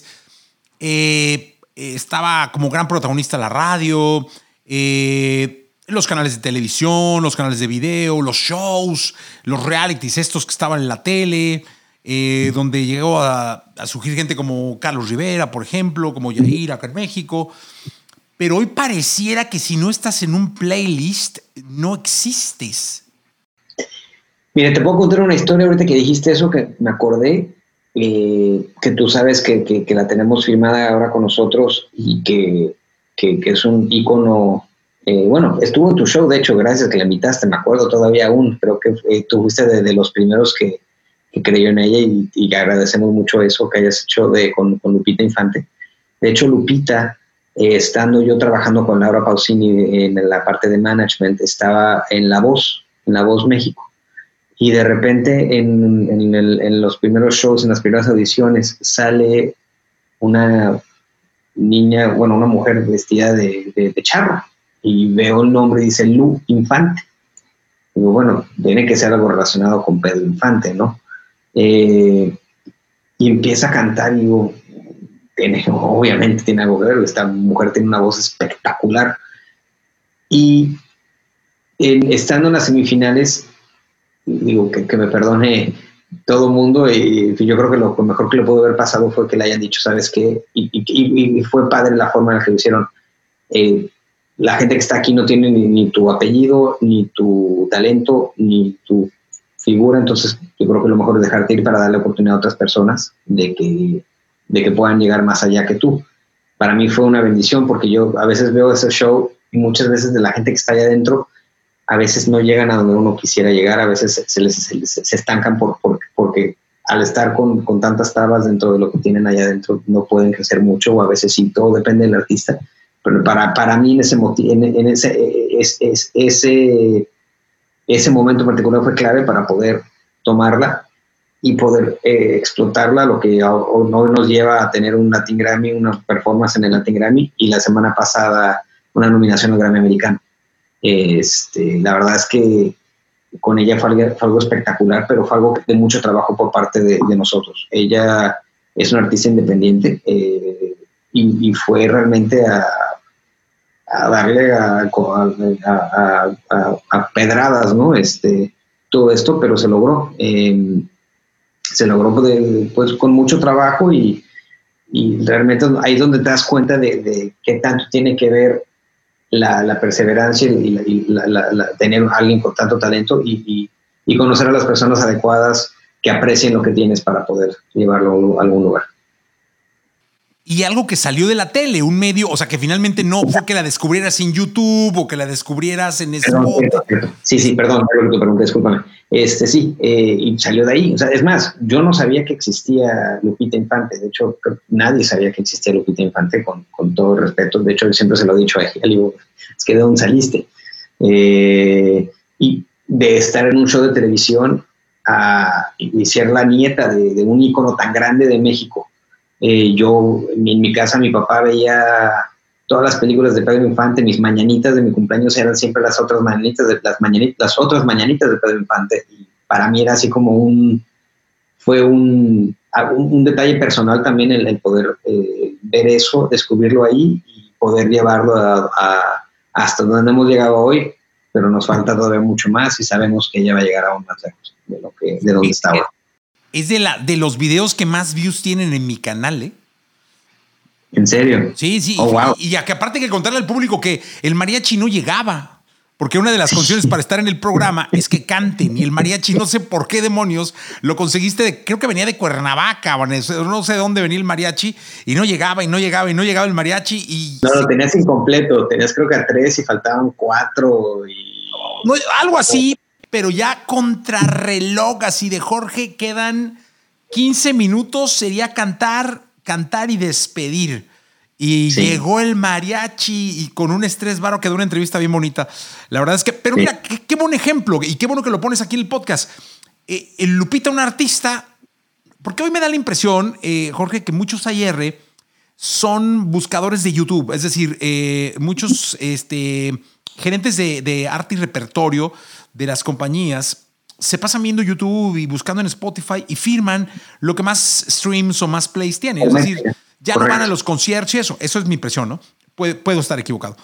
eh, estaba como gran protagonista la radio, eh, los canales de televisión, los canales de video, los shows, los realities estos que estaban en la tele, donde llegó a, surgir gente como Carlos Rivera, por ejemplo, como Yair acá en México. Pero hoy pareciera que si no estás en un playlist, no existes. Mira, te puedo contar una historia ahorita que dijiste eso que me acordé, eh, que tú sabes que, que, la tenemos firmada ahora con nosotros y que, que es un ícono. Eh, bueno, estuvo en tu show, de hecho, gracias que la invitaste, me acuerdo todavía aún, creo que eh, tú fuiste de, los primeros que, creyó en ella y, agradecemos mucho eso que hayas hecho de, con, con Lupita Infante. De hecho, Lupita, estando yo trabajando con Laura Pausini en la parte de management, estaba en La Voz, en La Voz México. Y de repente en, los primeros shows, en las primeras audiciones, sale una niña, bueno, una mujer vestida de, de, charro. Y veo el nombre dice Lu Infante. Digo, bueno, tiene que ser algo relacionado con Pedro Infante, ¿no? Eh, y empieza a cantar digo, tiene, obviamente tiene algo que ver, esta mujer tiene una voz espectacular. Y estando en las semifinales, digo que, me perdone todo el mundo, y yo creo que lo, mejor que le pudo haber pasado fue que le hayan dicho, ¿sabes qué? Y, fue padre la forma en la que lo hicieron. Eh, la gente que está aquí no tiene ni, tu apellido, ni tu talento, ni tu figura, entonces yo creo que lo mejor es dejarte ir para darle oportunidad a otras personas de que, de que puedan llegar más allá que tú. Para mí fue una bendición porque yo a veces veo ese show y muchas veces de la gente que está allá adentro, a veces no llegan a donde uno quisiera llegar, a veces se, les, se, estancan por, porque al estar con, con, tantas trabas dentro de lo que tienen allá adentro no pueden crecer mucho o a veces sí, todo depende del artista. Pero para, para mí en ese, en, en ese, es, es, ese ese momento particular fue clave para poder tomarla y poder eh, explotarla, lo que hoy nos lleva a tener un Latin Grammy, una performance en el Latin Grammy y la semana pasada una nominación al Grammy americano. Este, la verdad es que con ella fue algo, espectacular, pero fue algo de mucho trabajo por parte de, nosotros. Ella es una artista independiente eh, y, fue realmente a, darle a, pedradas, ¿no? Este, todo esto, pero se logró. Em, se logró pues, con mucho trabajo y, realmente ahí es donde te das cuenta de, qué tanto tiene que ver la, perseverancia y, tener a alguien con tanto talento y, conocer a las personas adecuadas que aprecien lo que tienes para poder llevarlo a algún lugar y algo que salió de la tele, un medio, o sea, que finalmente no fue que la descubrieras en YouTube o que la descubrieras en Spotify. Sí, sí, perdón, te pregunté, discúlpame. Este sí, eh, y salió de ahí. O sea, es más, yo no sabía que existía Lupita Infante. De hecho, nadie sabía que existía Lupita Infante, con, con todo respeto. De hecho, siempre se lo he dicho a. Digo, es que de dónde saliste. Eh, y de estar en un show de televisión a, y ser la nieta de, de un ícono tan grande de México eh, yo, en mi casa, mi papá veía todas las películas de Pedro Infante, mis mañanitas de mi cumpleaños eran siempre las otras mañanitas, de, las, mañanitas, las otras mañanitas de Pedro Infante. Y para mí era así como un, fue un, un, detalle personal también el, poder eh, ver eso, descubrirlo ahí y poder llevarlo a, hasta donde hemos llegado hoy, pero nos falta todavía mucho más y sabemos que ella va a llegar aún más lejos de, lo que, de donde está ahora es de, la, de los videos que más views tienen en mi canal, ¿eh? ¿En serio? Sí, sí. Oh, y, y, que aparte que contarle al público que el mariachi no llegaba. Porque una de las condiciones para estar en el programa es que canten. Y el mariachi, no sé por qué demonios, lo conseguiste, de, creo que venía de Cuernavaca, no sé de dónde venía el mariachi, y no llegaba, y no llegaba, y no llegaba el mariachi. Y... No, lo tenías incompleto, tenías creo que a tres y faltaban cuatro. Y... algo así, pero ya contrarreloj así de Jorge quedan 15 minutos, sería cantar, cantar y despedir. Y llegó el mariachi y con un estrés varo quedó una entrevista bien bonita. La verdad es que, pero mira, qué, buen ejemplo y qué bueno que lo pones aquí en el podcast. Eh, el Lupita, un artista, porque hoy me da la impresión, eh, Jorge, que muchos AR son buscadores de YouTube, es decir, eh, muchos este, gerentes de, de arte y repertorio de las compañías se pasan viendo YouTube y buscando en Spotify y firman lo que más streams o más plays tiene. Es decir, ya no van a los conciertos y eso. Eso es mi impresión, ¿no? Puedo, estar equivocado.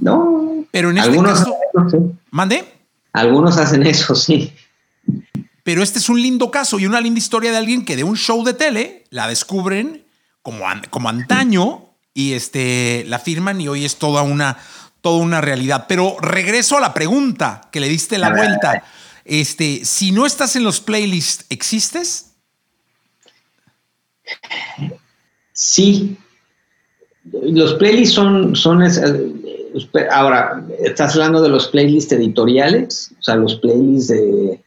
No. Pero en este Algunos caso. ¿Mande? Algunos hacen eso, sí. Pero este es un lindo caso y una linda historia de alguien que de un show de tele la descubren como, como antaño y este, la firman y hoy es toda una toda una realidad. Pero regreso a la pregunta que le diste la vuelta. Este, si no estás en los playlists, ¿existes? Sí. Los playlists son, son ahora, estás hablando de los playlists editoriales, o sea, los playlists de,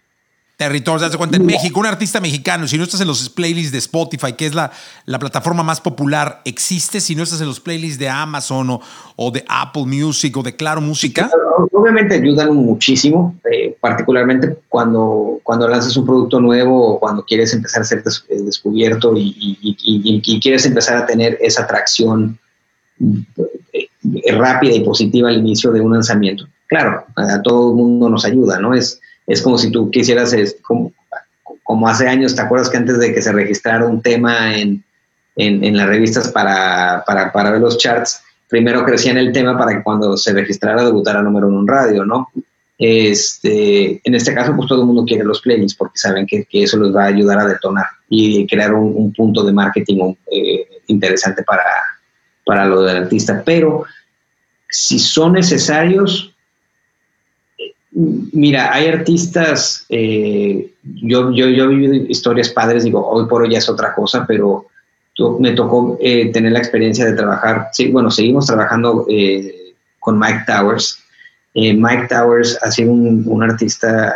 territorios. Haz cuenta, en México, un artista mexicano, si no estás en los playlists de Spotify, que es la, la plataforma más popular, existe si no estás en los playlists de Amazon o, o de Apple Music o de Claro Música. Obviamente ayudan muchísimo, eh, particularmente cuando, cuando lanzas un producto nuevo o cuando quieres empezar a ser eh, descubierto y, y, quieres empezar a tener esa atracción eh, rápida y positiva al inicio de un lanzamiento. Claro, a todo el mundo nos ayuda, ¿no? Es, es como si tú quisieras, es como, como hace años, ¿te acuerdas que antes de que se registrara un tema en, en, las revistas para, para, para, ver los charts, primero crecían el tema para que cuando se registrara debutara número uno en radio, ¿no? Este, en este caso, pues todo el mundo quiere los playlists porque saben que, que eso les va a ayudar a detonar y crear un, punto de marketing eh, interesante para, para lo del artista. Pero si son necesarios, Mira, hay artistas, eh, yo, yo, yo he vivido historias padres, digo, hoy por hoy ya es otra cosa, pero me tocó eh, tener la experiencia de trabajar, sí, bueno, seguimos trabajando eh, con Mike Towers. Mike Towers ha sido un, artista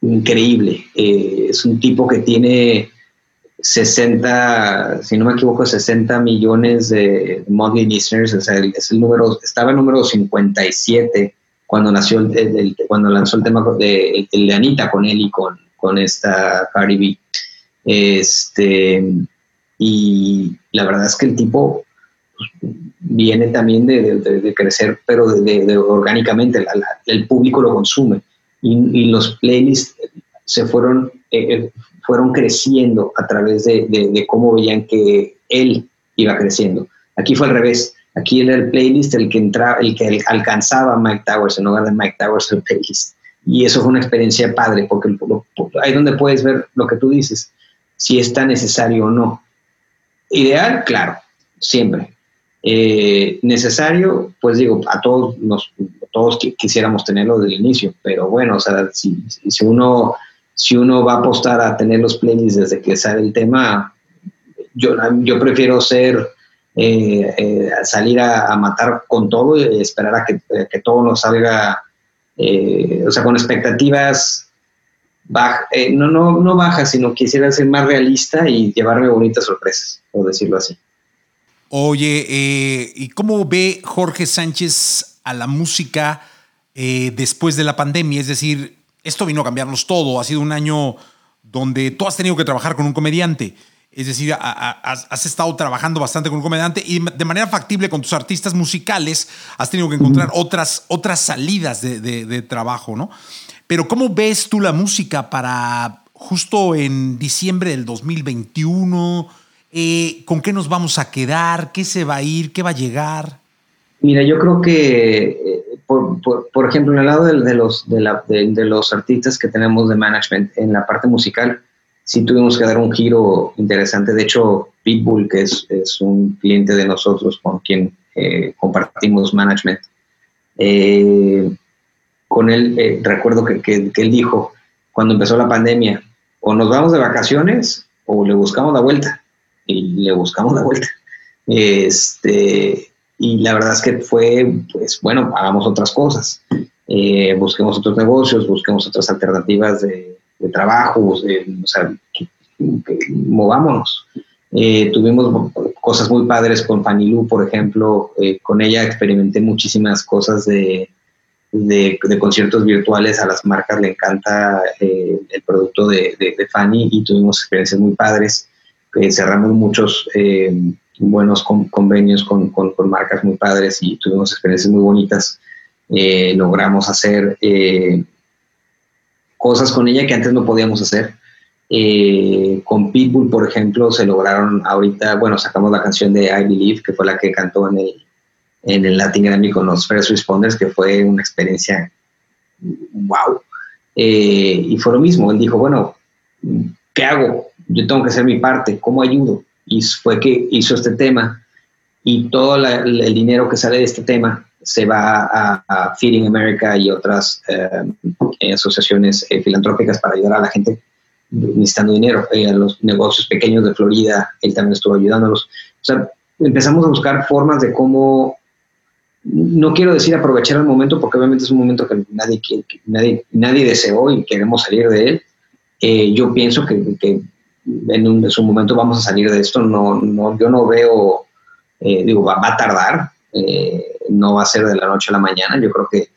increíble, es un tipo que tiene 60, si no me equivoco, 60 millones de monthly listeners, o sea, es el número, estaba el número 57 cuando nació el, cuando lanzó el tema de, el de Anita con él y con, con esta Cardi B. Este, y la verdad es que el tipo pues, viene también de, crecer, pero de, orgánicamente, el público lo consume y, los playlists se fueron, eh, eh, fueron creciendo a través de, cómo veían que él iba creciendo. Aquí fue al revés. Aquí era el playlist el que entraba, el que alcanzaba Mike Towers en lugar de Mike Towers el playlist. Y eso fue una experiencia padre, porque ahí donde puedes ver lo que tú dices, si es tan necesario o no. Ideal, claro, siempre. Eh, necesario, pues digo, a todos nos, todos quisiéramos tenerlo desde el inicio, pero bueno, o sea, si, si uno si uno va a apostar a tener los playlists desde que sale el tema, yo, yo prefiero ser eh, eh, salir a, matar con todo y esperar a que, que todo nos salga, eh, o sea, con expectativas baja, no, no, no bajas, sino quisiera ser más realista y llevarme bonitas sorpresas, por decirlo así. Oye, ¿y cómo ve Jorge Sánchez a la música después de la pandemia? Es decir, esto vino a cambiarnos todo, ha sido un año donde tú has tenido que trabajar con un comediante. Es decir, has estado trabajando bastante con un comediante y de manera factible con tus artistas musicales has tenido que encontrar otras, otras salidas de, trabajo, ¿no? Pero ¿cómo ves tú la música para justo en diciembre del 2021? Eh, ¿Con qué nos vamos a quedar? ¿Qué se va a ir? ¿Qué va a llegar? Mira, yo creo que, eh, por, ejemplo, en el lado de, los, de los artistas que tenemos de management, en la parte musical, sí tuvimos que dar un giro interesante. De hecho, Pitbull, que es, es un cliente de nosotros con quien eh, compartimos management, eh, con él eh, recuerdo que, que, él dijo, cuando empezó la pandemia, o nos vamos de vacaciones o le buscamos la vuelta. Y le buscamos la vuelta. Este, y la verdad es que fue, pues bueno, hagamos otras cosas. busquemos otros negocios, busquemos otras alternativas de, de trabajo, o sea, movámonos. Eh, tuvimos cosas muy padres con Fanny Lu, por ejemplo, eh, con ella experimenté muchísimas cosas de, de, conciertos virtuales, a las marcas le encanta eh, el producto de, de, Fanny y tuvimos experiencias muy padres, cerramos muchos buenos convenios con, con, con, marcas muy padres y tuvimos experiencias muy bonitas. logramos hacer cosas con ella que antes no podíamos hacer. Eh, con Pitbull, por ejemplo, se lograron ahorita, bueno, sacamos la canción de I Believe, que fue la que cantó en el, en el Latin Grammy con los First Responders, que fue una experiencia wow. Eh, y fue lo mismo, él dijo, bueno, ¿qué hago? Yo tengo que hacer mi parte, ¿cómo ayudo? Y fue que hizo este tema y todo el dinero que sale de este tema se va a, Feeding America y otras eh, asociaciones eh, filantrópicas para ayudar a la gente necesitando dinero, eh, a los negocios pequeños de Florida, él también estuvo ayudándolos. O sea, empezamos a buscar formas de cómo, no quiero decir aprovechar el momento, porque obviamente es un momento que nadie, nadie, nadie deseó y queremos salir de él, Eh, yo pienso que, que en, su momento vamos a salir de esto. No, no, yo no veo, eh, digo, va, a tardar, eh, no va a ser de la noche a la mañana. Yo creo que,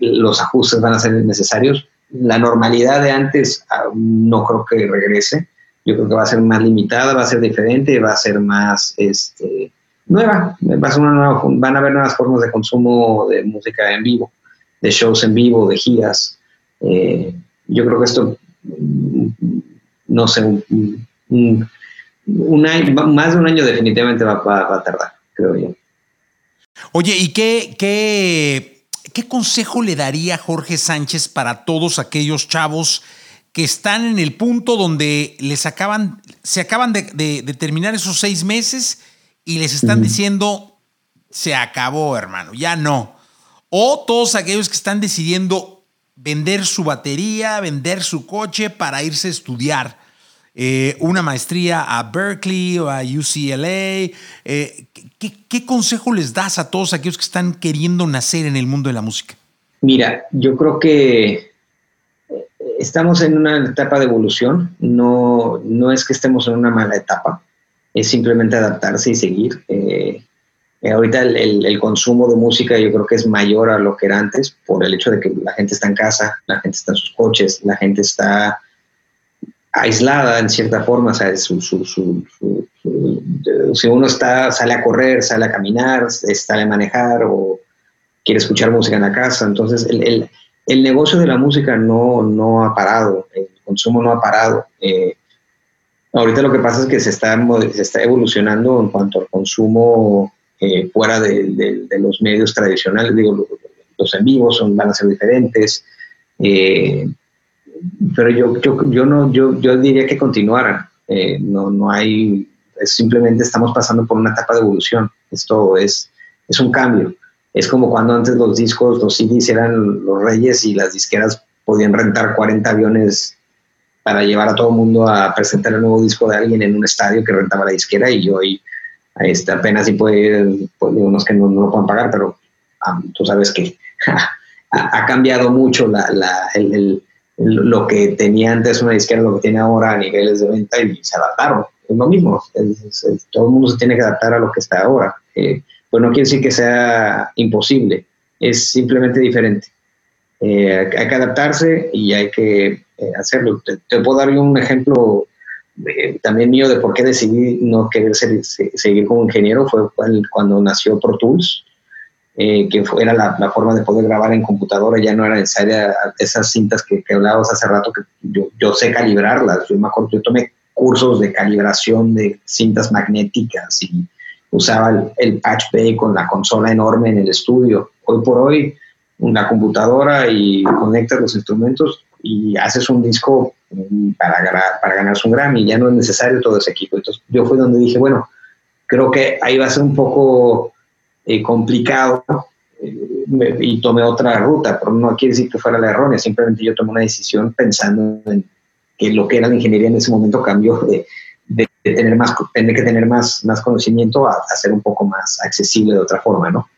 los ajustes van a ser necesarios. La normalidad de antes ah, no creo que regrese. Yo creo que va a ser más limitada, va a ser diferente, va a ser más este, nueva. Va a ser una nueva, van a haber nuevas formas de consumo de música en vivo, de shows en vivo, de giras. Eh, yo creo que esto no sé, un, año, más de un año definitivamente va, a tardar, creo yo. Oye, ¿y qué, qué, qué consejo le daría Jorge Sánchez para todos aquellos chavos que están en el punto donde les acaban, se acaban de, terminar esos seis meses y les están diciendo, se acabó, hermano, ya no. O todos aquellos que están decidiendo vender su batería, vender su coche para irse a estudiar. Eh, una maestría a Berkeley o a UCLA. Eh, ¿qué, consejo les das a todos aquellos que están queriendo nacer en el mundo de la música? Mira, yo creo que eh, estamos en una etapa de evolución, no, no es que estemos en una mala etapa, es simplemente adaptarse y seguir. ahorita el, el, consumo de música yo creo que es mayor a lo que era antes por el hecho de que la gente está en casa, la gente está en sus coches, la gente está aislada en cierta forma, o sea, su, si uno está, sale a correr, sale a caminar, sale a manejar o quiere escuchar música en la casa, entonces el, el, el negocio de la música no, no ha parado, el consumo no ha parado. Eh, ahorita lo que pasa es que se está, se está evolucionando en cuanto al consumo eh, fuera de, de, los medios tradicionales, digo, los en vivos son, van a ser diferentes. Eh, pero yo, yo, yo, no, yo, yo diría que continuaran. Eh, no, no hay, simplemente estamos pasando por una etapa de evolución. Esto es, es un cambio. Es como cuando antes los discos, los CDs eran los reyes y las disqueras podían rentar 40 aviones para llevar a todo el mundo a presentar el nuevo disco de alguien en un estadio que rentaba la disquera y hoy este, apenas si puede, pues, unos que no, no, lo pueden pagar, pero ah, tú sabes que ha, cambiado mucho la, la, el, lo que tenía antes una disquera, lo que tiene ahora a niveles de venta y se adaptaron. Es lo mismo, todo el mundo se tiene que adaptar a lo que está ahora. Eh, pues no quiere decir que sea imposible, es simplemente diferente. Eh, hay que adaptarse y hay que eh, hacerlo. Te, puedo dar un ejemplo también mío de por qué decidí no querer seguir como ingeniero, fue cuando nació Pro Tools. Eh, que era la, forma de poder grabar en computadora, ya no era necesaria esas cintas que, que hablabas hace rato, que yo, yo, sé calibrarlas. Yo me acuerdo, yo tomé cursos de calibración de cintas magnéticas y usaba el, patch bay con la consola enorme en el estudio. Hoy por hoy, una computadora y conectas los instrumentos y haces un disco mm, para, para ganarse un Grammy. Ya no es necesario todo ese equipo. Entonces, yo fui donde dije, bueno, creo que ahí va a ser un poco eh, complicado eh, y tomé otra ruta, pero no quiere decir que fuera la errónea, simplemente yo tomé una decisión pensando en que lo que era la ingeniería en ese momento cambió de, tener más, tener que tener más, más conocimiento a, a, ser un poco más accesible de otra forma, ¿no?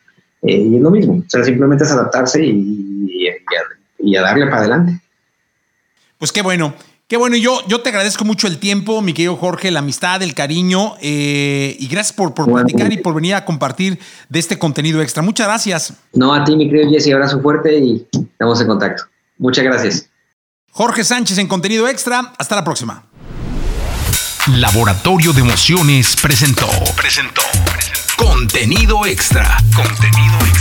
Eh, y es lo mismo, o sea, simplemente es adaptarse y, y a darle para adelante. Pues qué bueno. Qué bueno, yo, yo te agradezco mucho el tiempo, mi querido Jorge, la amistad, el cariño eh, y gracias por, por platicar y por venir a compartir de este contenido extra. Muchas gracias. No, a ti, mi querido Jesse, abrazo fuerte y estamos en contacto. Muchas gracias. Jorge Sánchez en contenido extra. Hasta la próxima. Laboratorio de Emociones presentó. Presentó. presentó. Contenido extra. Contenido extra.